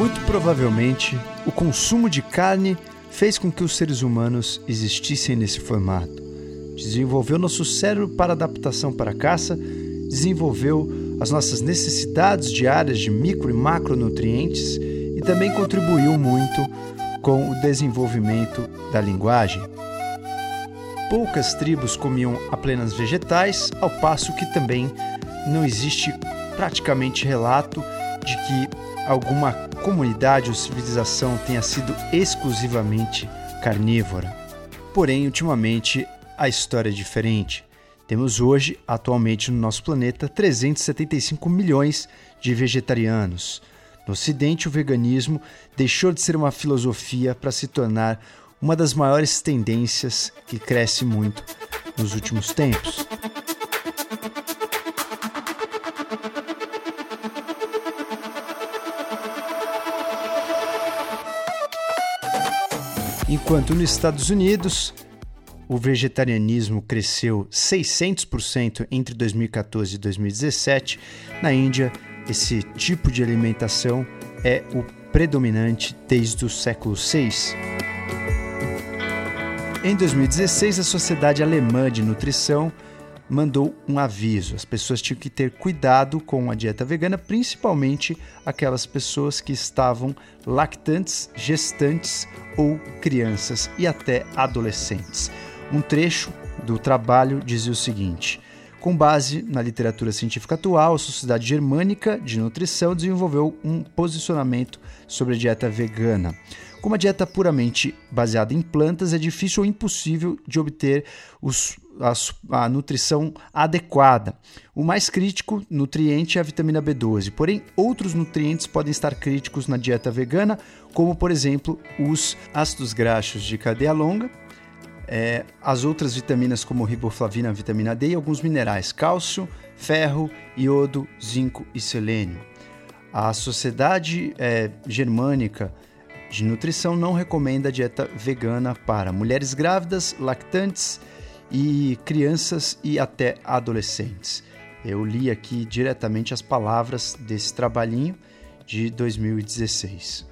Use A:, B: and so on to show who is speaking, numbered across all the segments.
A: Muito provavelmente, o consumo de carne fez com que os seres humanos existissem nesse formato. Desenvolveu nosso cérebro para adaptação para a caça, desenvolveu as nossas necessidades diárias de micro e macronutrientes e também contribuiu muito com o desenvolvimento da linguagem. Poucas tribos comiam apenas vegetais, ao passo que também não existe praticamente relato de que alguma comunidade ou civilização tenha sido exclusivamente carnívora. Porém, ultimamente, a história é diferente. Temos hoje, atualmente no nosso planeta, 375 milhões de vegetarianos. No Ocidente, o veganismo deixou de ser uma filosofia para se tornar uma das maiores tendências que cresce muito nos últimos tempos. Enquanto nos Estados Unidos o vegetarianismo cresceu 600% entre 2014 e 2017, na Índia esse tipo de alimentação é o predominante desde o século VI. Em 2016, a Sociedade Alemã de Nutrição mandou um aviso. As pessoas tinham que ter cuidado com a dieta vegana, principalmente aquelas pessoas que estavam lactantes, gestantes ou crianças e até adolescentes. Um trecho do trabalho dizia o seguinte: com base na literatura científica atual, a Sociedade Germânica de Nutrição desenvolveu um posicionamento sobre a dieta vegana. Como a dieta puramente baseada em plantas, é difícil ou impossível de obter os, a, a, nutrição adequada. O mais crítico nutriente é a vitamina B12, porém, outros nutrientes podem estar críticos na dieta vegana, como, por exemplo, os ácidos graxos de cadeia longa, é, as outras vitaminas como riboflavina, vitamina D e alguns minerais, cálcio, ferro, iodo, zinco e selênio. A Sociedade é, Germânica de Nutrição não recomenda a dieta vegana para mulheres grávidas, lactantes e crianças e até adolescentes. Eu li aqui diretamente as palavras desse trabalhinho de 2016.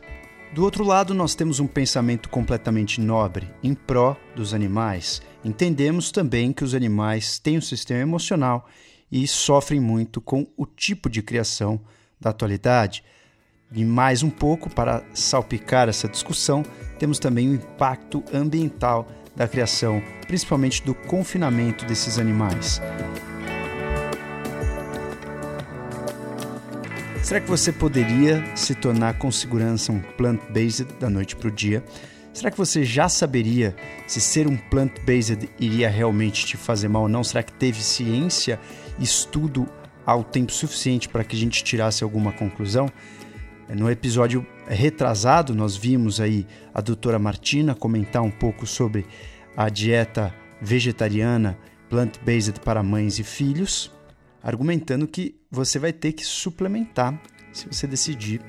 A: Do outro lado, nós temos um pensamento completamente nobre, em pró dos animais. Entendemos também que os animais têm um sistema emocional e sofrem muito com o tipo de criação da atualidade. E mais um pouco para salpicar essa discussão, temos também o impacto ambiental da criação, principalmente do confinamento desses animais. Será que você poderia se tornar com segurança um plant-based da noite para o dia? Será que você já saberia se ser um plant-based iria realmente te fazer mal ou não? Será que teve ciência, estudo ao tempo suficiente para que a gente tirasse alguma conclusão? No episódio retrasado, nós vimos aí a doutora Martina comentar um pouco sobre a dieta vegetariana plant-based para mães e filhos argumentando que você vai ter que suplementar se você decidir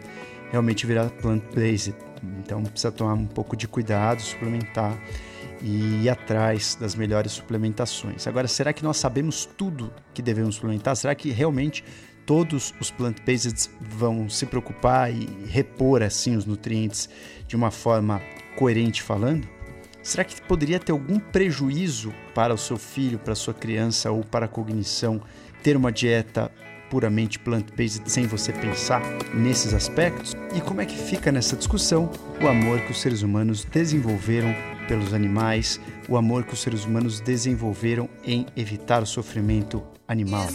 A: realmente virar plant-based. Então precisa tomar um pouco de cuidado, suplementar e ir atrás das melhores suplementações. Agora, será que nós sabemos tudo que devemos suplementar? Será que realmente todos os plant-based vão se preocupar e repor assim os nutrientes de uma forma coerente falando? Será que poderia ter algum prejuízo para o seu filho, para a sua criança ou para a cognição ter uma dieta puramente plant-based sem você pensar nesses aspectos? E como é que fica nessa discussão o amor que os seres humanos desenvolveram pelos animais, o amor que os seres humanos desenvolveram em evitar o sofrimento animal?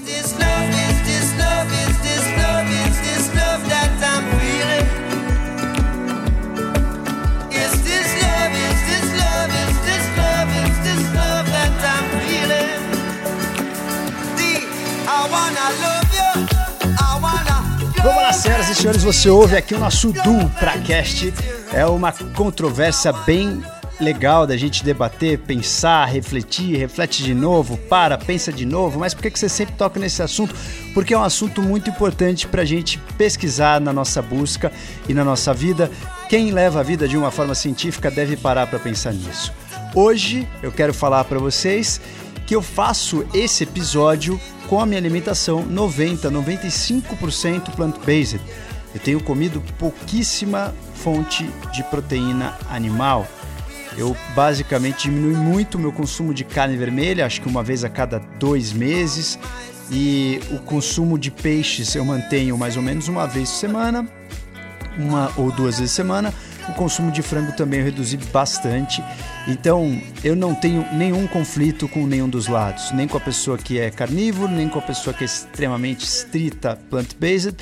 A: Vamos lá, senhoras e senhores, você ouve aqui o nosso Du Pracast. É uma controvérsia bem legal da gente debater, pensar, refletir, reflete de novo, para, pensa de novo. Mas por que você sempre toca nesse assunto? Porque é um assunto muito importante para a gente pesquisar na nossa busca e na nossa vida. Quem leva a vida de uma forma científica deve parar para pensar nisso. Hoje eu quero falar para vocês que eu faço esse episódio com a minha alimentação 90, 95% plant-based. Eu tenho comido pouquíssima fonte de proteína animal. Eu basicamente diminui muito o meu consumo de carne vermelha, acho que uma vez a cada dois meses. E o consumo de peixes eu mantenho mais ou menos uma vez por semana, uma ou duas vezes por semana. O consumo de frango também eu reduzi bastante. Então eu não tenho nenhum conflito com nenhum dos lados, nem com a pessoa que é carnívoro, nem com a pessoa que é extremamente estrita plant-based.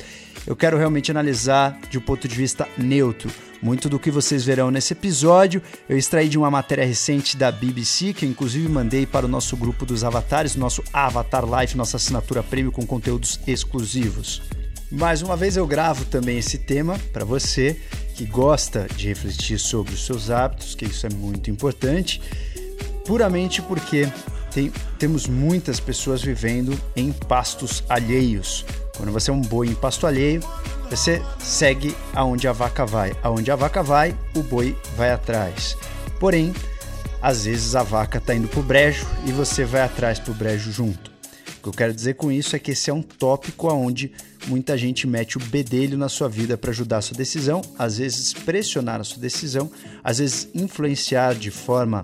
A: Eu quero realmente analisar de um ponto de vista neutro. Muito do que vocês verão nesse episódio eu extraí de uma matéria recente da BBC, que eu inclusive mandei para o nosso grupo dos avatares, nosso Avatar Life, nossa assinatura prêmio com conteúdos exclusivos. Mais uma vez eu gravo também esse tema para você que gosta de refletir sobre os seus hábitos, que isso é muito importante, puramente porque tem, temos muitas pessoas vivendo em pastos alheios. Quando você é um boi em pasto alheio, você segue aonde a vaca vai. Aonde a vaca vai, o boi vai atrás. Porém, às vezes a vaca está indo para o brejo e você vai atrás para o brejo junto. O que eu quero dizer com isso é que esse é um tópico aonde muita gente mete o bedelho na sua vida para ajudar a sua decisão, às vezes pressionar a sua decisão, às vezes influenciar de forma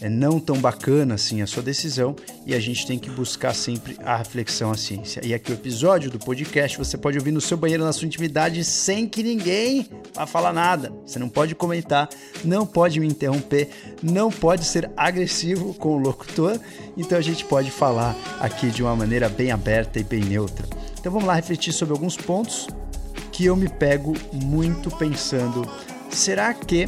A: é não tão bacana assim a sua decisão e a gente tem que buscar sempre a reflexão, a ciência. E aqui o episódio do podcast você pode ouvir no seu banheiro, na sua intimidade, sem que ninguém vá falar nada. Você não pode comentar, não pode me interromper, não pode ser agressivo com o locutor, então a gente pode falar aqui de uma maneira bem aberta e bem neutra. Então vamos lá refletir sobre alguns pontos que eu me pego muito pensando. Será que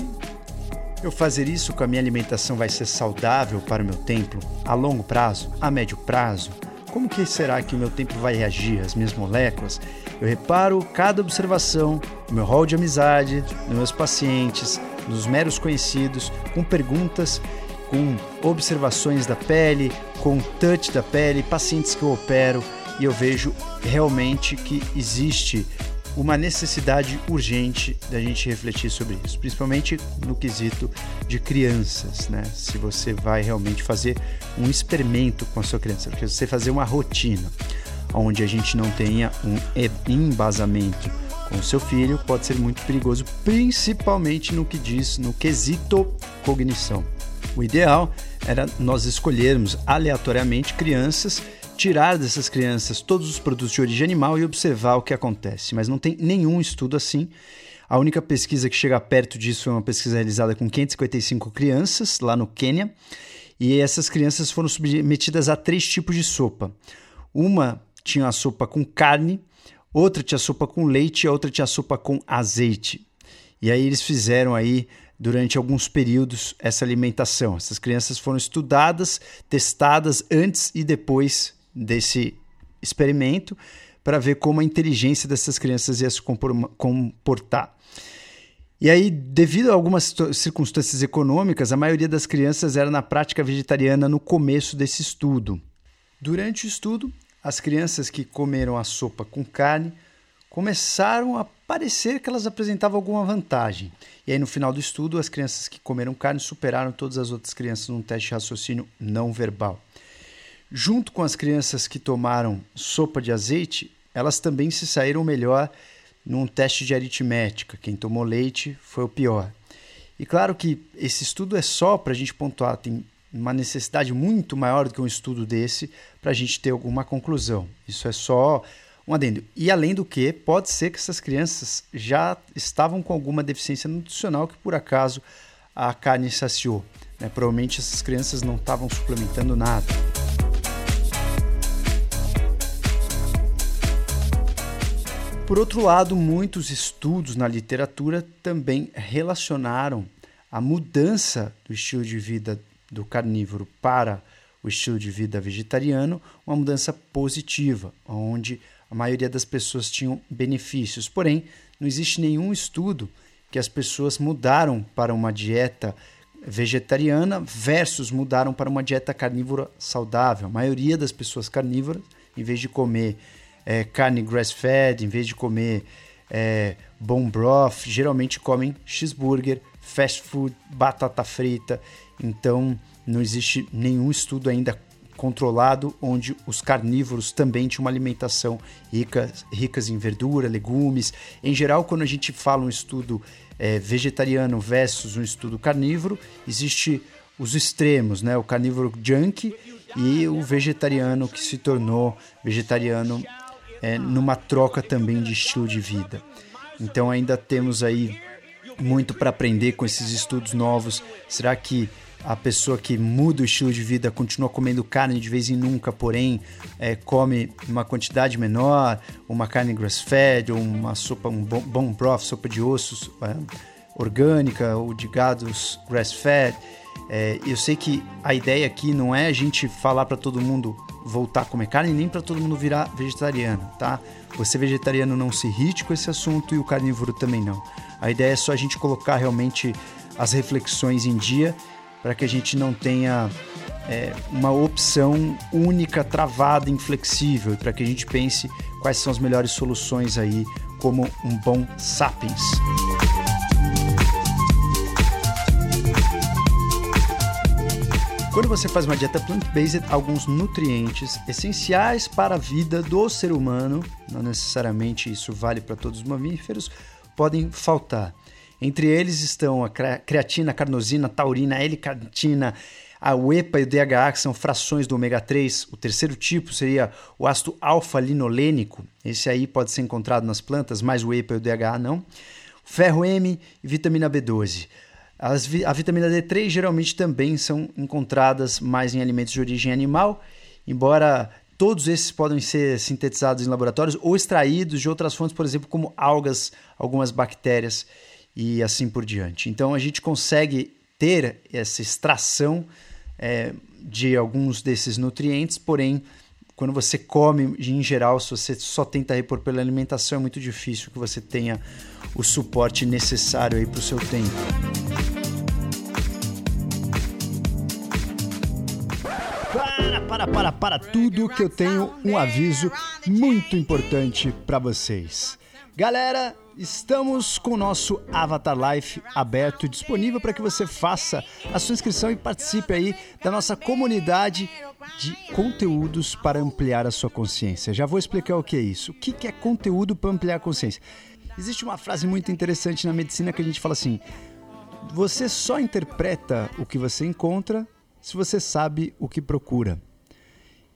A: eu fazer isso com a minha alimentação vai ser saudável para o meu templo a longo prazo, a médio prazo? Como que será que o meu tempo vai reagir, as minhas moléculas? Eu reparo cada observação, no meu rol de amizade, nos meus pacientes, nos meros conhecidos, com perguntas, com observações da pele, com touch da pele, pacientes que eu opero, e eu vejo realmente que existe uma necessidade urgente da gente refletir sobre isso, principalmente no quesito de crianças, né? Se você vai realmente fazer um experimento com a sua criança, porque você fazer uma rotina onde a gente não tenha um embasamento com o seu filho pode ser muito perigoso, principalmente no que diz no quesito cognição. O ideal era nós escolhermos aleatoriamente crianças tirar dessas crianças todos os produtos de origem animal e observar o que acontece. Mas não tem nenhum estudo assim. A única pesquisa que chega perto disso foi uma pesquisa realizada com 555 crianças lá no Quênia. E essas crianças foram submetidas a três tipos de sopa. Uma tinha a sopa com carne, outra tinha sopa com leite e a outra tinha sopa com azeite. E aí eles fizeram aí durante alguns períodos essa alimentação. Essas crianças foram estudadas, testadas antes e depois desse experimento para ver como a inteligência dessas crianças ia se comportar. E aí, devido a algumas circunstâncias econômicas, a maioria das crianças era na prática vegetariana no começo desse estudo. Durante o estudo, as crianças que comeram a sopa com carne começaram a parecer que elas apresentavam alguma vantagem. E aí, no final do estudo, as crianças que comeram carne superaram todas as outras crianças num teste de raciocínio não verbal. Junto com as crianças que tomaram sopa de azeite, elas também se saíram melhor num teste de aritmética. Quem tomou leite foi o pior. E claro que esse estudo é só para a gente pontuar, tem uma necessidade muito maior do que um estudo desse para a gente ter alguma conclusão. Isso é só um adendo. E além do que, pode ser que essas crianças já estavam com alguma deficiência nutricional que por acaso a carne saciou. Né? Provavelmente essas crianças não estavam suplementando nada. Por outro lado, muitos estudos na literatura também relacionaram a mudança do estilo de vida do carnívoro para o estilo de vida vegetariano, uma mudança positiva, onde a maioria das pessoas tinham benefícios. Porém, não existe nenhum estudo que as pessoas mudaram para uma dieta vegetariana versus mudaram para uma dieta carnívora saudável. A maioria das pessoas carnívoras, em vez de comer é, carne grass-fed, em vez de comer é, bone broth, geralmente comem cheeseburger, fast food, batata frita. Então, não existe nenhum estudo ainda controlado, onde os carnívoros também tinham uma alimentação rica, ricas em verdura, legumes. Em geral, quando a gente fala um estudo é, vegetariano versus um estudo carnívoro, existe os extremos, né? O carnívoro junk e o vegetariano que se tornou vegetariano é, numa troca também de estilo de vida. Então ainda temos aí muito para aprender com esses estudos novos. Será que a pessoa que muda o estilo de vida continua comendo carne de vez em nunca, porém é, come uma quantidade menor, uma carne grass-fed, ou uma sopa, um bom, bom broth, sopa de ossos é, orgânica ou de gados grass-fed. É, eu sei que a ideia aqui não é a gente falar para todo mundo voltar a comer carne, nem para todo mundo virar vegetariano, tá? Você vegetariano não se irrite com esse assunto e o carnívoro também não. A ideia é só a gente colocar realmente as reflexões em dia para que a gente não tenha é, uma opção única, travada, inflexível, para que a gente pense quais são as melhores soluções aí como um bom sapiens. Quando você faz uma dieta plant-based, alguns nutrientes essenciais para a vida do ser humano, não necessariamente isso vale para todos os mamíferos, podem faltar. Entre eles estão a creatina, carnosina, taurina, L-carnitina, a UEPA e o DHA, que são frações do ômega 3. O terceiro tipo seria o ácido alfa-linolênico. Esse aí pode ser encontrado nas plantas, mas o EPA e o DHA não. Ferro M e vitamina B12. As, a vitamina D3 geralmente também são encontradas mais em alimentos de origem animal, embora todos esses podem ser sintetizados em laboratórios ou extraídos de outras fontes, por exemplo, como algas, algumas bactérias e assim por diante. Então a gente consegue ter essa extração é, de alguns desses nutrientes, porém, quando você come, em geral, se você só tenta repor pela alimentação, é muito difícil que você tenha o suporte necessário para o seu tempo. Para, para, para, tudo que eu tenho um aviso muito importante para vocês. Galera, Estamos com o nosso Avatar Life aberto disponível para que você faça a sua inscrição e participe aí da nossa comunidade de conteúdos para ampliar a sua consciência. Já vou explicar o que é isso. O que é conteúdo para ampliar a consciência? Existe uma frase muito interessante na medicina que a gente fala assim: você só interpreta o que você encontra se você sabe o que procura.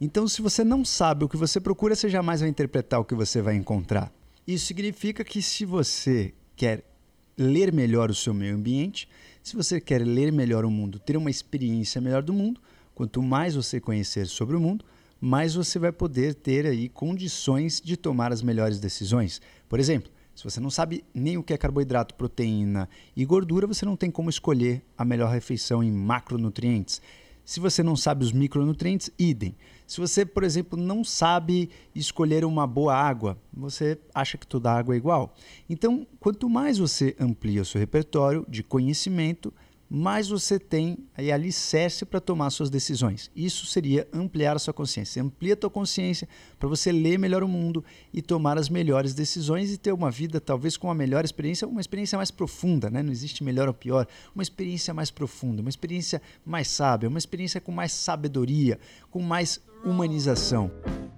A: Então, se você não sabe o que você procura, você jamais vai interpretar o que você vai encontrar. Isso significa que se você quer ler melhor o seu meio ambiente, se você quer ler melhor o mundo, ter uma experiência melhor do mundo, quanto mais você conhecer sobre o mundo, mais você vai poder ter aí condições de tomar as melhores decisões. Por exemplo, se você não sabe nem o que é carboidrato, proteína e gordura, você não tem como escolher a melhor refeição em macronutrientes. Se você não sabe os micronutrientes, idem. Se você, por exemplo, não sabe escolher uma boa água, você acha que toda água é igual. Então, quanto mais você amplia o seu repertório de conhecimento, mais você tem aí alicerce para tomar suas decisões. Isso seria ampliar a sua consciência. Amplia a tua consciência para você ler melhor o mundo e tomar as melhores decisões e ter uma vida talvez com uma melhor experiência, uma experiência mais profunda, né? Não existe melhor ou pior, uma experiência mais profunda, uma experiência mais sábia, uma experiência com mais sabedoria, com mais humanização.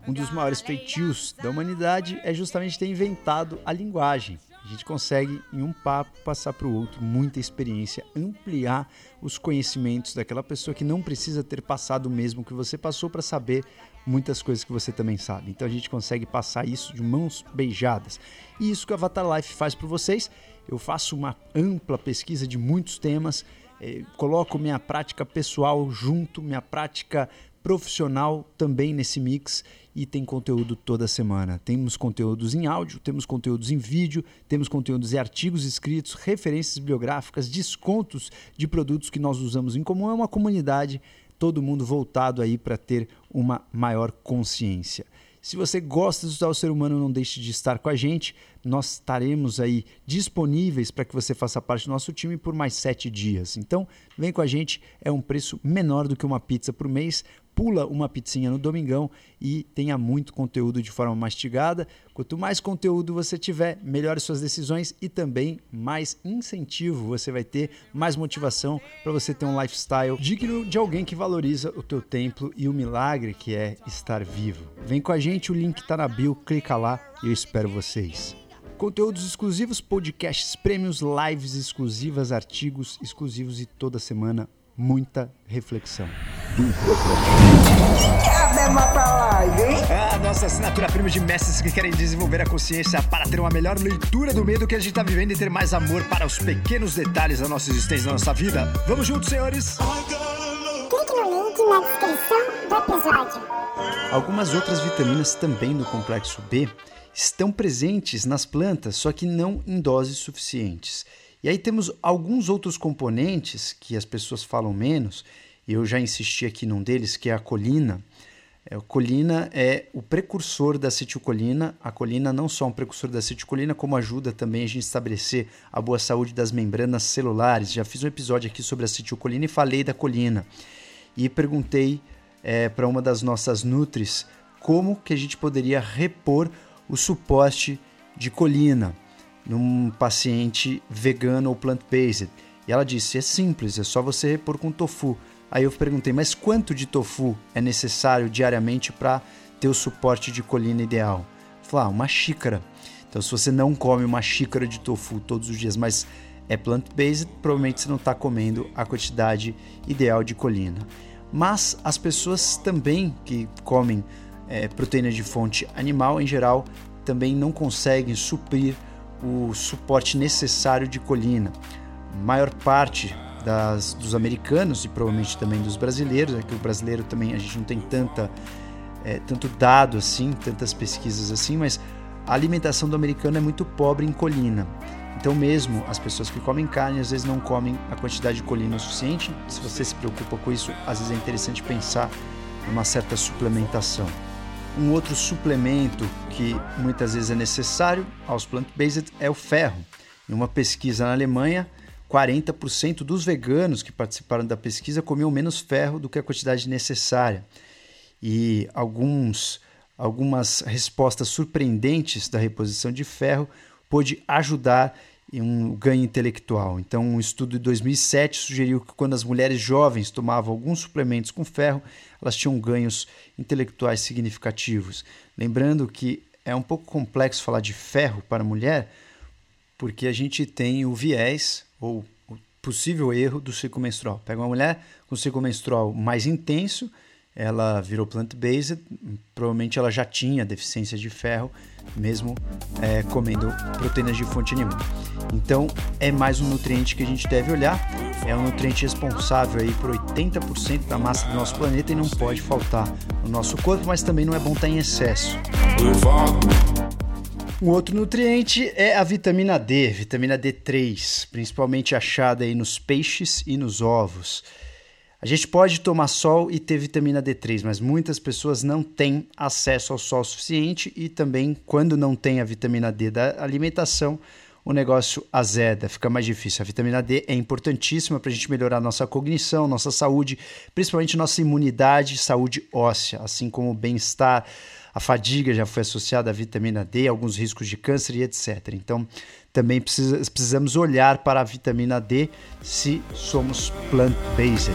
A: Um dos maiores feitios da humanidade é justamente ter inventado a linguagem. A gente consegue, em um papo, passar para o outro muita experiência, ampliar os conhecimentos daquela pessoa que não precisa ter passado o mesmo que você passou para saber muitas coisas que você também sabe. Então a gente consegue passar isso de mãos beijadas. E isso que o Avatar Life faz para vocês. Eu faço uma ampla pesquisa de muitos temas, eh, coloco minha prática pessoal junto, minha prática profissional também nesse mix e tem conteúdo toda semana. Temos conteúdos em áudio, temos conteúdos em vídeo, temos conteúdos em artigos escritos, referências bibliográficas, descontos de produtos que nós usamos em comum. É uma comunidade, todo mundo voltado aí para ter uma maior consciência. Se você gosta de estudar o ser humano, não deixe de estar com a gente nós estaremos aí disponíveis para que você faça parte do nosso time por mais sete dias. Então, vem com a gente, é um preço menor do que uma pizza por mês. Pula uma pizzinha no domingão e tenha muito conteúdo de forma mastigada. Quanto mais conteúdo você tiver, melhores suas decisões e também mais incentivo você vai ter, mais motivação para você ter um lifestyle digno de alguém que valoriza o teu templo e o milagre que é estar vivo. Vem com a gente, o link está na bio, clica lá e eu espero vocês. Conteúdos exclusivos, podcasts prêmios, lives exclusivas, artigos exclusivos e toda semana muita reflexão.
B: É a nossa assinatura prêmio de mestres que querem desenvolver a consciência para ter uma melhor leitura do medo que a gente está vivendo e ter mais amor para os pequenos detalhes da nossa existência, da nossa vida. Vamos juntos, senhores!
C: Clique no link na descrição do episódio.
A: Algumas outras vitaminas também do complexo B estão presentes nas plantas, só que não em doses suficientes. E aí temos alguns outros componentes que as pessoas falam menos, e eu já insisti aqui num deles, que é a colina. É, a colina é o precursor da acetilcolina. A colina não só é um precursor da acetilcolina, como ajuda também a gente estabelecer a boa saúde das membranas celulares. Já fiz um episódio aqui sobre a acetilcolina e falei da colina. E perguntei é, para uma das nossas nutris como que a gente poderia repor o suporte de colina num paciente vegano ou plant-based. E ela disse: é simples, é só você repor com tofu. Aí eu perguntei: mas quanto de tofu é necessário diariamente para ter o suporte de colina ideal? Falou: ah, uma xícara. Então, se você não come uma xícara de tofu todos os dias, mas é plant-based, provavelmente você não está comendo a quantidade ideal de colina. Mas as pessoas também que comem é, proteína de fonte animal, em geral, também não conseguem suprir o suporte necessário de colina. A maior parte das, dos americanos e provavelmente também dos brasileiros, é que o brasileiro também a gente não tem tanta, é, tanto dado assim, tantas pesquisas assim, mas a alimentação do americano é muito pobre em colina. Então, mesmo as pessoas que comem carne, às vezes não comem a quantidade de colina suficiente. Se você se preocupa com isso, às vezes é interessante pensar numa certa suplementação. Um outro suplemento que muitas vezes é necessário aos plant-based é o ferro. Em uma pesquisa na Alemanha, 40% dos veganos que participaram da pesquisa comiam menos ferro do que a quantidade necessária. E alguns, algumas respostas surpreendentes da reposição de ferro pôde ajudar em um ganho intelectual. Então, um estudo de 2007 sugeriu que quando as mulheres jovens tomavam alguns suplementos com ferro, elas tinham ganhos intelectuais significativos. Lembrando que é um pouco complexo falar de ferro para a mulher, porque a gente tem o viés ou o possível erro do ciclo menstrual. Pega uma mulher com ciclo menstrual mais intenso, ela virou plant-based, provavelmente ela já tinha deficiência de ferro, mesmo é, comendo proteínas de fonte animal. Então, é mais um nutriente que a gente deve olhar. É um nutriente responsável aí por 80% da massa do nosso planeta e não pode faltar no nosso corpo, mas também não é bom estar em excesso. Um outro nutriente é a vitamina D, vitamina D3, principalmente achada aí nos peixes e nos ovos. A gente pode tomar sol e ter vitamina D3, mas muitas pessoas não têm acesso ao sol suficiente e também, quando não tem a vitamina D da alimentação, o negócio azeda, fica mais difícil. A vitamina D é importantíssima para a gente melhorar nossa cognição, nossa saúde, principalmente nossa imunidade e saúde óssea, assim como o bem-estar. A fadiga já foi associada à vitamina D, alguns riscos de câncer e etc. Então, também precisa, precisamos olhar para a vitamina D se somos plant-based.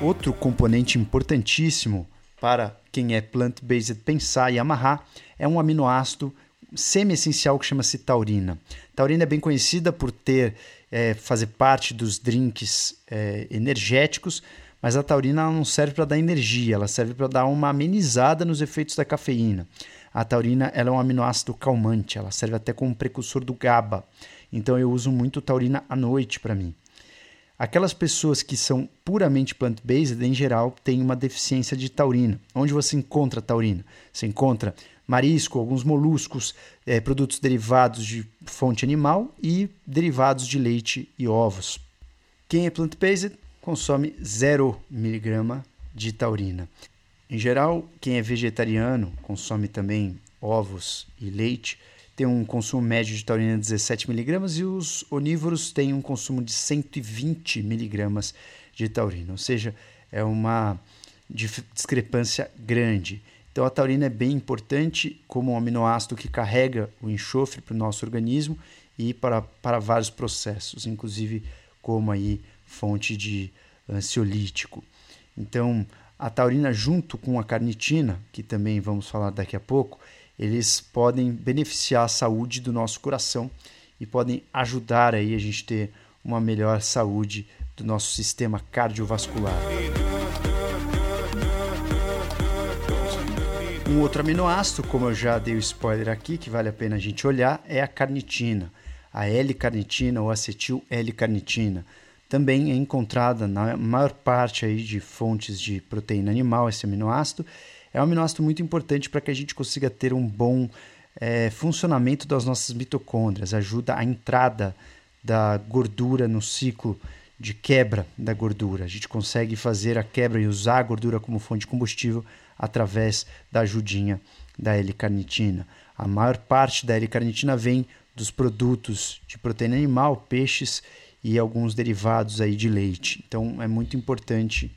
A: Outro componente importantíssimo para quem é plant-based pensar e amarrar é um aminoácido semi-essencial que chama-se taurina. Taurina é bem conhecida por ter é, fazer parte dos drinks é, energéticos, mas a taurina não serve para dar energia, ela serve para dar uma amenizada nos efeitos da cafeína. A taurina ela é um aminoácido calmante, ela serve até como precursor do GABA. Então eu uso muito taurina à noite para mim. Aquelas pessoas que são puramente plant-based, em geral, têm uma deficiência de taurina. Onde você encontra taurina? Você encontra marisco, alguns moluscos, é, produtos derivados de fonte animal e derivados de leite e ovos. Quem é plant-based consome 0 miligrama de taurina. Em geral, quem é vegetariano consome também ovos e leite, tem um consumo médio de taurina de 17 miligramas e os onívoros têm um consumo de 120 miligramas de taurina, ou seja, é uma discrepância grande. Então a taurina é bem importante como um aminoácido que carrega o enxofre para o nosso organismo e para, para vários processos, inclusive como aí fonte de ansiolítico. Então, a taurina junto com a carnitina, que também vamos falar daqui a pouco, eles podem beneficiar a saúde do nosso coração e podem ajudar aí a gente ter uma melhor saúde do nosso sistema cardiovascular. Um outro aminoácido, como eu já dei o spoiler aqui, que vale a pena a gente olhar, é a carnitina, a L-carnitina ou acetil L-carnitina. Também é encontrada na maior parte aí de fontes de proteína animal, esse aminoácido. É um aminoácido muito importante para que a gente consiga ter um bom é, funcionamento das nossas mitocôndrias, ajuda a entrada da gordura no ciclo de quebra da gordura. A gente consegue fazer a quebra e usar a gordura como fonte de combustível através da ajudinha da L-carnitina. A maior parte da L-carnitina vem dos produtos de proteína animal, peixes e alguns derivados aí de leite. Então é muito importante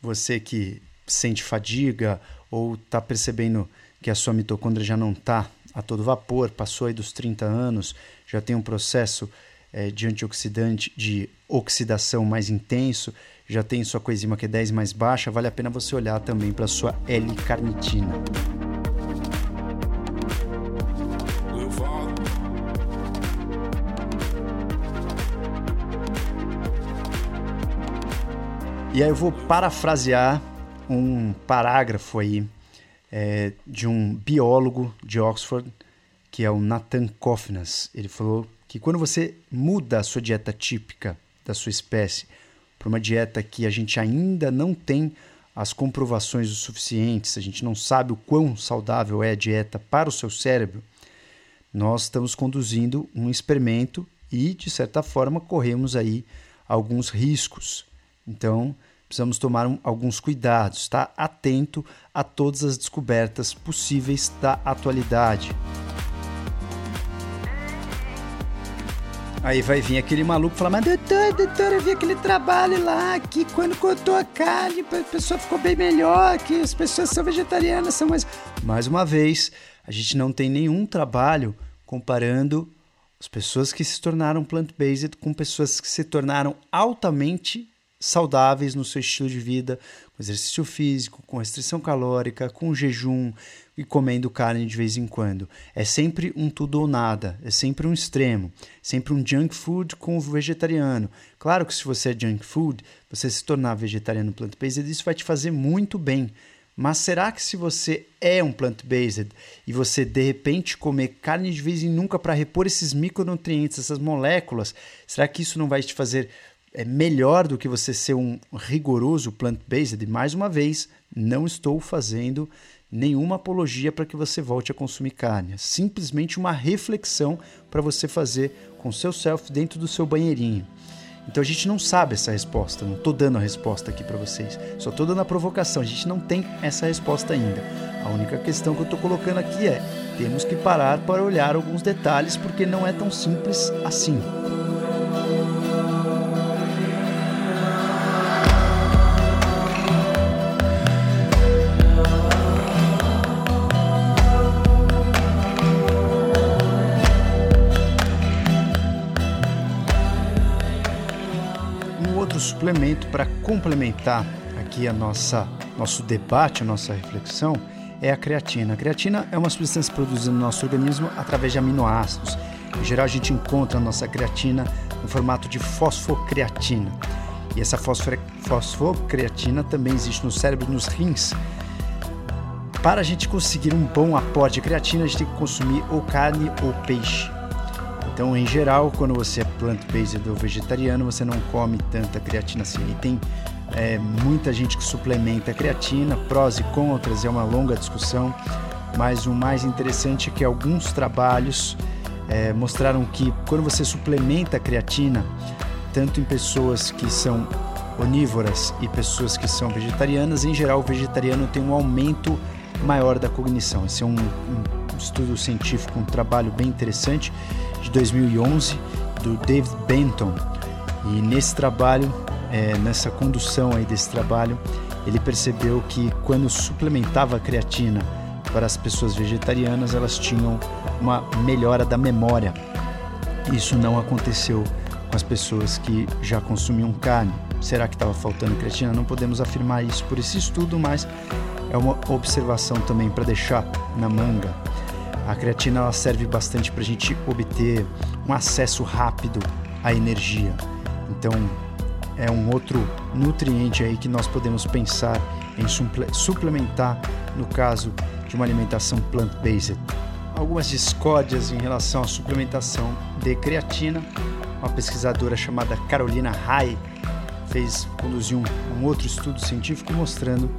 A: você que sente fadiga ou está percebendo que a sua mitocôndria já não está a todo vapor, passou aí dos 30 anos, já tem um processo é, de antioxidante, de oxidação mais intenso, já tem sua coenzima Q10 mais baixa, vale a pena você olhar também para sua L-carnitina. E aí eu vou parafrasear um parágrafo aí é, de um biólogo de Oxford, que é o Nathan Kofinas. Ele falou que quando você muda a sua dieta típica da sua espécie para uma dieta que a gente ainda não tem as comprovações o suficientes, a gente não sabe o quão saudável é a dieta para o seu cérebro, nós estamos conduzindo um experimento e, de certa forma, corremos aí alguns riscos. Então, precisamos tomar um, alguns cuidados, estar tá? atento a todas as descobertas possíveis da atualidade. Aí vai vir aquele maluco falar, mas doutor, doutor, eu vi aquele trabalho lá que quando cortou a carne, a pessoa ficou bem melhor, que as pessoas são vegetarianas, são mais. Mais uma vez, a gente não tem nenhum trabalho comparando as pessoas que se tornaram plant-based com pessoas que se tornaram altamente saudáveis no seu estilo de vida, com exercício físico, com restrição calórica, com jejum e comendo carne de vez em quando. É sempre um tudo ou nada, é sempre um extremo, sempre um junk food com o vegetariano. Claro que se você é junk food, você se tornar vegetariano plant-based, isso vai te fazer muito bem. Mas será que se você é um plant-based e você de repente comer carne de vez em nunca para repor esses micronutrientes, essas moléculas, será que isso não vai te fazer é melhor do que você ser um rigoroso plant-based. Mais uma vez, não estou fazendo nenhuma apologia para que você volte a consumir carne. É simplesmente uma reflexão para você fazer com seu self dentro do seu banheirinho. Então a gente não sabe essa resposta, não estou dando a resposta aqui para vocês, só estou dando a provocação, a gente não tem essa resposta ainda. A única questão que eu estou colocando aqui é: temos que parar para olhar alguns detalhes porque não é tão simples assim. Suplemento para complementar aqui a nossa nosso debate, a nossa reflexão, é a creatina. A creatina é uma substância produzida no nosso organismo através de aminoácidos. Em geral, a gente encontra a nossa creatina no formato de fosfocreatina. E essa fosfocreatina também existe no cérebro e nos rins. Para a gente conseguir um bom aporte de creatina, a gente tem que consumir ou carne ou peixe. Então, em geral, quando você é plant-based ou vegetariano, você não come tanta creatina assim. E tem é, muita gente que suplementa a creatina, prós e contras, é uma longa discussão. Mas o mais interessante é que alguns trabalhos é, mostraram que quando você suplementa a creatina, tanto em pessoas que são onívoras e pessoas que são vegetarianas, em geral o vegetariano tem um aumento maior da cognição. Esse é um, um estudo científico, um trabalho bem interessante de 2011 do David Benton. E nesse trabalho, é, nessa condução aí desse trabalho, ele percebeu que quando suplementava a creatina para as pessoas vegetarianas, elas tinham uma melhora da memória. Isso não aconteceu com as pessoas que já consumiam carne. Será que estava faltando creatina? Não podemos afirmar isso por esse estudo, mas é uma observação também para deixar na manga. A creatina ela serve bastante para a gente obter um acesso rápido à energia. Então, é um outro nutriente aí que nós podemos pensar em suplementar no caso de uma alimentação plant-based. Algumas discórdias em relação à suplementação de creatina. Uma pesquisadora chamada Carolina Rai fez conduziu um, um outro estudo científico mostrando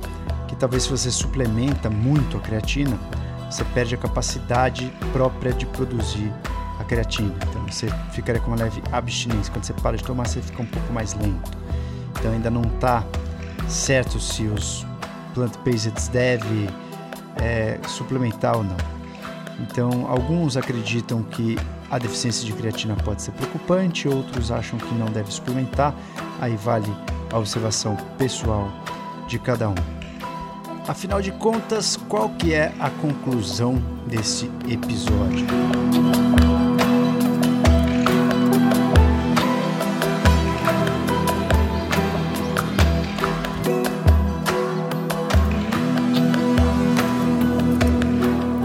A: que talvez se você suplementa muito a creatina, você perde a capacidade própria de produzir a creatina. Então você ficaria com uma leve abstinência. Quando você para de tomar, você fica um pouco mais lento. Então ainda não está certo se os plant-based devem é, suplementar ou não. Então alguns acreditam que a deficiência de creatina pode ser preocupante, outros acham que não deve suplementar. Aí vale a observação pessoal de cada um. Afinal de contas, qual que é a conclusão desse episódio?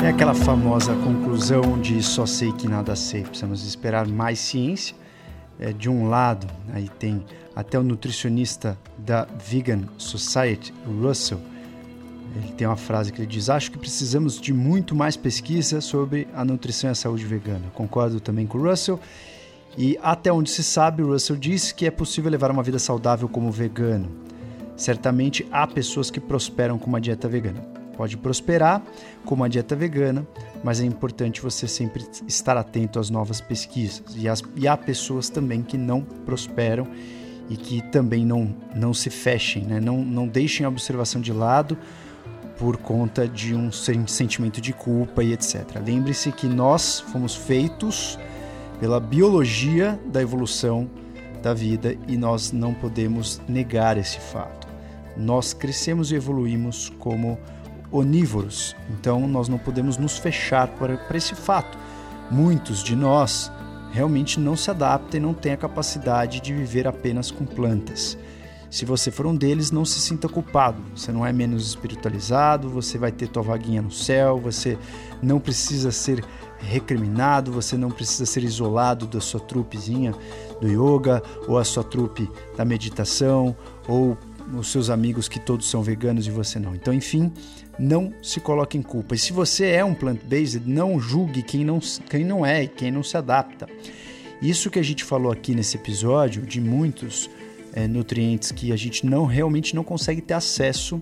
A: É aquela famosa conclusão de só sei que nada sei. Precisamos esperar mais ciência. É, de um lado, aí tem até o nutricionista da Vegan Society, Russell, ele tem uma frase que ele diz: Acho que precisamos de muito mais pesquisa sobre a nutrição e a saúde vegana. Concordo também com o Russell. E até onde se sabe, o Russell diz que é possível levar uma vida saudável como vegano. Certamente há pessoas que prosperam com uma dieta vegana. Pode prosperar com uma dieta vegana, mas é importante você sempre estar atento às novas pesquisas. E, as, e há pessoas também que não prosperam e que também não, não se fechem, né? não, não deixem a observação de lado por conta de um sentimento de culpa e etc. Lembre-se que nós fomos feitos pela biologia da evolução da vida e nós não podemos negar esse fato. Nós crescemos e evoluímos como onívoros, então nós não podemos nos fechar para, para esse fato. Muitos de nós realmente não se adaptam e não têm a capacidade de viver apenas com plantas. Se você for um deles, não se sinta culpado. Você não é menos espiritualizado, você vai ter tua vaguinha no céu, você não precisa ser recriminado, você não precisa ser isolado da sua trupezinha do yoga, ou a sua trupe da meditação, ou os seus amigos que todos são veganos e você não. Então, enfim, não se coloque em culpa. E se você é um plant-based, não julgue quem não, quem não é e quem não se adapta. Isso que a gente falou aqui nesse episódio, de muitos é, nutrientes que a gente não realmente não consegue ter acesso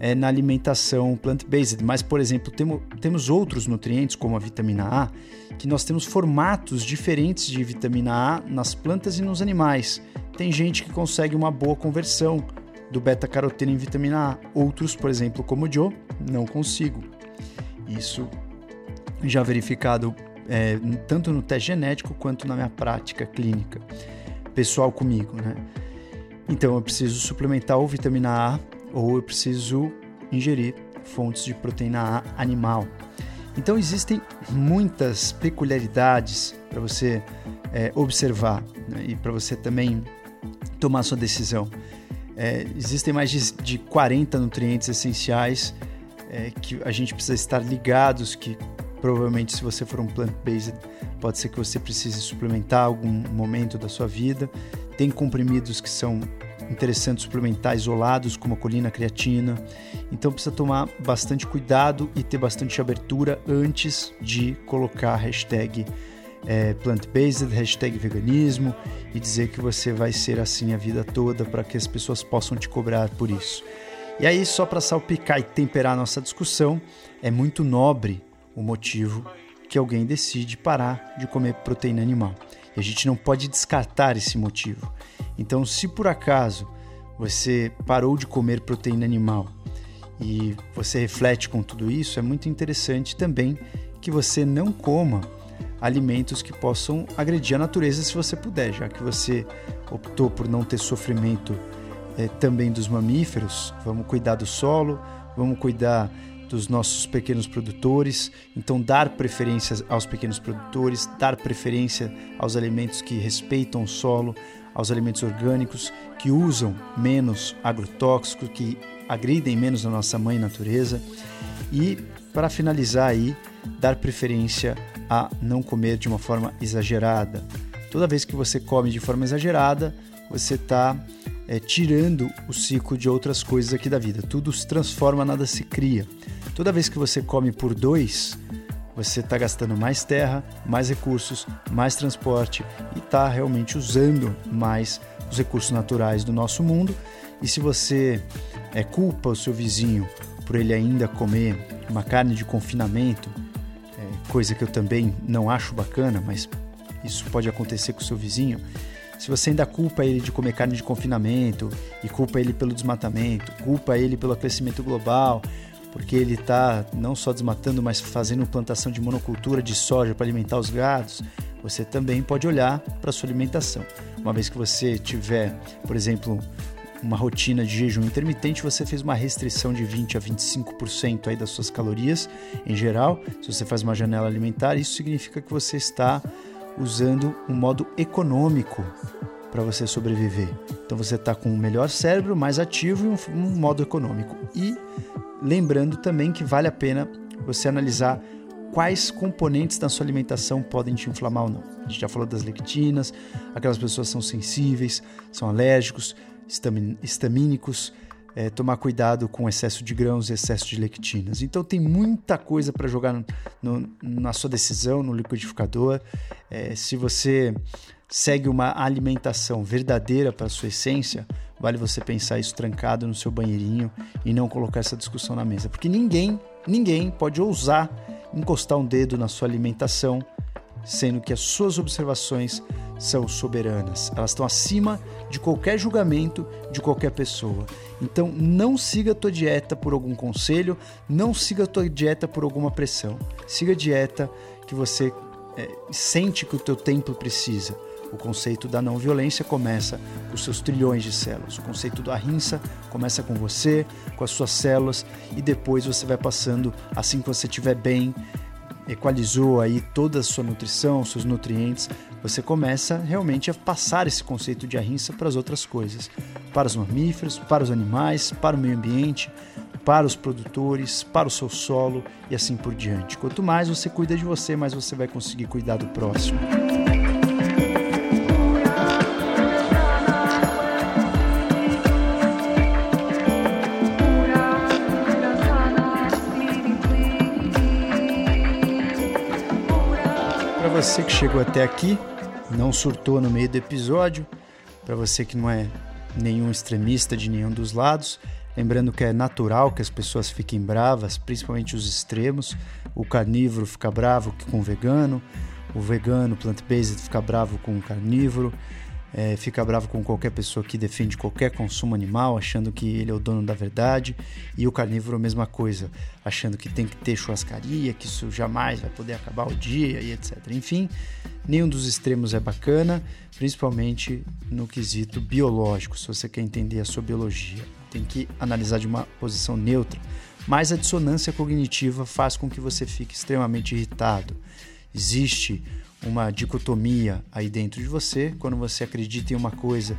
A: é, na alimentação plant-based. Mas, por exemplo, temo, temos outros nutrientes, como a vitamina A, que nós temos formatos diferentes de vitamina A nas plantas e nos animais. Tem gente que consegue uma boa conversão do beta-caroteno em vitamina A. Outros, por exemplo, como o Joe, não consigo. Isso já verificado é, tanto no teste genético quanto na minha prática clínica pessoal comigo, né? Então eu preciso suplementar ou vitamina A ou eu preciso ingerir fontes de proteína A animal. Então existem muitas peculiaridades para você é, observar né? e para você também tomar sua decisão. É, existem mais de, de 40 nutrientes essenciais é, que a gente precisa estar ligados, que provavelmente se você for um plant-based pode ser que você precise suplementar algum momento da sua vida. Tem comprimidos que são interessantes suplementar isolados, como a colina creatina. Então precisa tomar bastante cuidado e ter bastante abertura antes de colocar a hashtag é, plant-based, hashtag veganismo e dizer que você vai ser assim a vida toda para que as pessoas possam te cobrar por isso. E aí, só para salpicar e temperar nossa discussão, é muito nobre o motivo que alguém decide parar de comer proteína animal. E a gente não pode descartar esse motivo. Então, se por acaso você parou de comer proteína animal e você reflete com tudo isso, é muito interessante também que você não coma alimentos que possam agredir a natureza se você puder, já que você optou por não ter sofrimento é, também dos mamíferos. Vamos cuidar do solo, vamos cuidar dos nossos pequenos produtores. Então, dar preferência aos pequenos produtores, dar preferência aos alimentos que respeitam o solo, aos alimentos orgânicos, que usam menos agrotóxicos, que agridem menos a nossa mãe natureza. E, para finalizar aí, dar preferência a não comer de uma forma exagerada. Toda vez que você come de forma exagerada, você está é, tirando o ciclo de outras coisas aqui da vida. Tudo se transforma, nada se cria. Toda vez que você come por dois, você está gastando mais terra, mais recursos, mais transporte e está realmente usando mais os recursos naturais do nosso mundo. E se você é, culpa o seu vizinho por ele ainda comer uma carne de confinamento, é, coisa que eu também não acho bacana, mas isso pode acontecer com o seu vizinho. Se você ainda culpa ele de comer carne de confinamento e culpa ele pelo desmatamento, culpa ele pelo aquecimento global, porque ele está não só desmatando, mas fazendo plantação de monocultura de soja para alimentar os gados, você também pode olhar para sua alimentação. Uma vez que você tiver, por exemplo, uma rotina de jejum intermitente, você fez uma restrição de 20 a 25% aí das suas calorias em geral. Se você faz uma janela alimentar, isso significa que você está usando um modo econômico para você sobreviver. Então você está com um melhor cérebro, mais ativo e um, um modo econômico. E lembrando também que vale a pena você analisar quais componentes da sua alimentação podem te inflamar ou não. A gente já falou das lectinas, aquelas pessoas são sensíveis, são alérgicos, estamínicos, é, tomar cuidado com excesso de grãos e excesso de lectinas. Então tem muita coisa para jogar no, na sua decisão, no liquidificador. É, se você segue uma alimentação verdadeira para sua essência, vale você pensar isso trancado no seu banheirinho e não colocar essa discussão na mesa. Porque ninguém, ninguém pode ousar encostar um dedo na sua alimentação, sendo que as suas observações são soberanas. Elas estão acima de qualquer julgamento de qualquer pessoa. Então não siga a tua dieta por algum conselho, não siga a tua dieta por alguma pressão. Siga a dieta que você é, sente que o teu templo precisa. O conceito da não violência começa com seus trilhões de células. O conceito da rinça começa com você, com as suas células, e depois você vai passando, assim que você estiver bem, equalizou aí toda a sua nutrição, seus nutrientes, você começa realmente a passar esse conceito de arrinça para as outras coisas, para os mamíferos, para os animais, para o meio ambiente, para os produtores, para o seu solo e assim por diante. Quanto mais você cuida de você, mais você vai conseguir cuidar do próximo. Você que chegou até aqui, não surtou no meio do episódio, para você que não é nenhum extremista de nenhum dos lados, lembrando que é natural que as pessoas fiquem bravas, principalmente os extremos. O carnívoro fica bravo com o vegano, o vegano plant-based fica bravo com o carnívoro é, fica bravo com qualquer pessoa que defende qualquer consumo animal, achando que ele é o dono da verdade, e o carnívoro a mesma coisa, achando que tem que ter churrascaria, que isso jamais vai poder acabar o dia e etc. Enfim, nenhum dos extremos é bacana, principalmente no quesito biológico, se você quer entender a sua biologia. Tem que analisar de uma posição neutra, mas a dissonância cognitiva faz com que você fique extremamente irritado. Existe uma dicotomia aí dentro de você, quando você acredita em uma coisa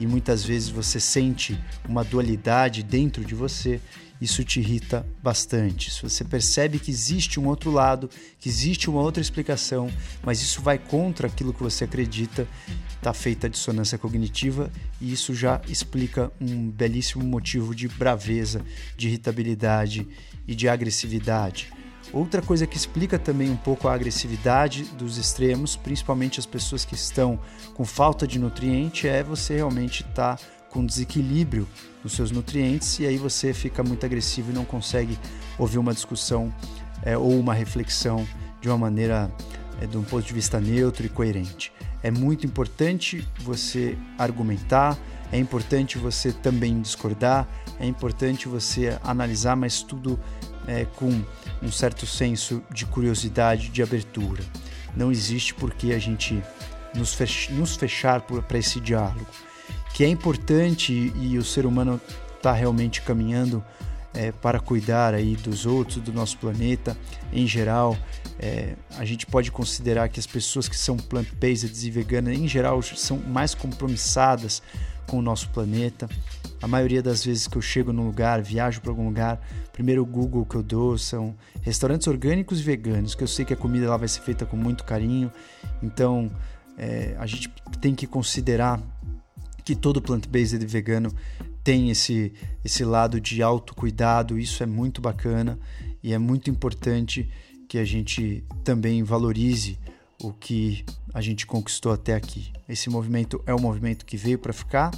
A: e muitas vezes você sente uma dualidade dentro de você, isso te irrita bastante. Se você percebe que existe um outro lado, que existe uma outra explicação, mas isso vai contra aquilo que você acredita, está feita a dissonância cognitiva e isso já explica um belíssimo motivo de braveza, de irritabilidade e de agressividade. Outra coisa que explica também um pouco a agressividade dos extremos, principalmente as pessoas que estão com falta de nutriente, é você realmente estar tá com desequilíbrio nos seus nutrientes e aí você fica muito agressivo e não consegue ouvir uma discussão é, ou uma reflexão de uma maneira, é, de um ponto de vista neutro e coerente. É muito importante você argumentar, É importante você também discordar, é importante você analisar, mas tudo é, com um certo senso de curiosidade, de abertura. Não existe por que a gente nos, fech nos fechar para esse diálogo, que é importante e o ser humano está realmente caminhando é, para cuidar aí dos outros, do nosso planeta em geral. É, a gente pode considerar que as pessoas que são plant-based e veganas em geral são mais compromissadas com o nosso planeta. A maioria das vezes que eu chego num lugar, viajo para algum lugar, primeiro Google que eu dou são restaurantes orgânicos e veganos, que eu sei que a comida lá vai ser feita com muito carinho. Então é, a gente tem que considerar que todo plant-based e vegano tem esse, esse lado de autocuidado, isso é muito bacana e é muito importante que a gente também valorize o que a gente conquistou até aqui. Esse movimento é um movimento que veio para ficar.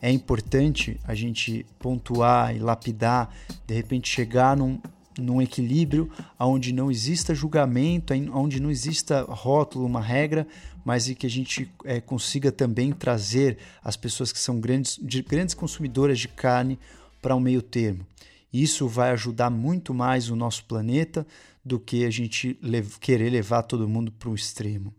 A: É importante a gente pontuar e lapidar, de repente chegar num, num equilíbrio onde não exista julgamento, onde não exista rótulo, uma regra, mas e que a gente é, consiga também trazer as pessoas que são grandes, de, grandes consumidoras de carne para um meio termo. Isso vai ajudar muito mais o nosso planeta do que a gente lev querer levar todo mundo para o extremo.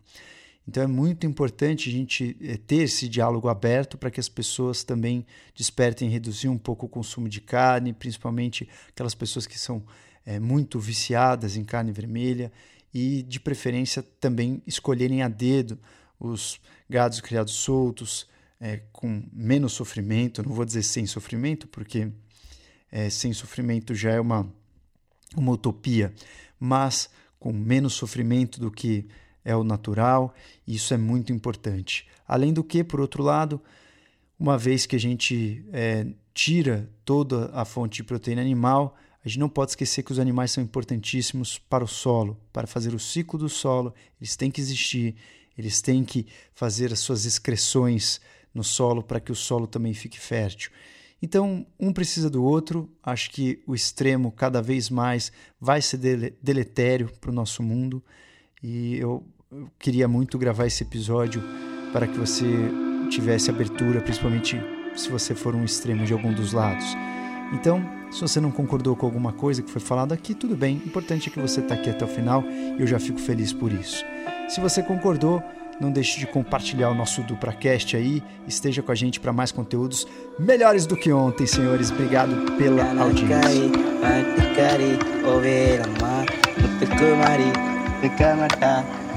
A: Então é muito importante a gente é, ter esse diálogo aberto para que as pessoas também despertem reduzir um pouco o consumo de carne, principalmente aquelas pessoas que são é, muito viciadas em carne vermelha e, de preferência, também escolherem a dedo os gados criados soltos, é, com menos sofrimento. Não vou dizer sem sofrimento, porque é, sem sofrimento já é uma, uma utopia, mas com menos sofrimento do que é o natural, e isso é muito importante. Além do que, por outro lado, uma vez que a gente é, tira toda a fonte de proteína animal, a gente não pode esquecer que os animais são importantíssimos para o solo, para fazer o ciclo do solo. Eles têm que existir, eles têm que fazer as suas excreções no solo para que o solo também fique fértil. Então, um precisa do outro. Acho que o extremo cada vez mais vai ser deletério para o nosso mundo. E eu, eu queria muito gravar esse episódio para que você tivesse abertura, principalmente se você for um extremo de algum dos lados. Então, se você não concordou com alguma coisa que foi falado aqui, tudo bem. O importante é que você está aqui até o final e eu já fico feliz por isso. Se você concordou, não deixe de compartilhar o nosso DupraCast aí. Esteja com a gente para mais conteúdos melhores do que ontem, senhores. Obrigado pela audiência.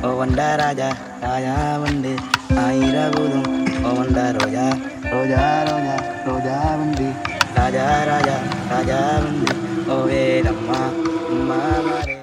D: ஓவண்டா ராஜா ராஜா வந்து ஆயிரபூதம் ஓவண்டா ரோஜா ரோஜா ரோஜா ரோஜா வந்து ராஜா ராஜா ராஜா வந்து ஓவே அம்மா அம்மா மாறு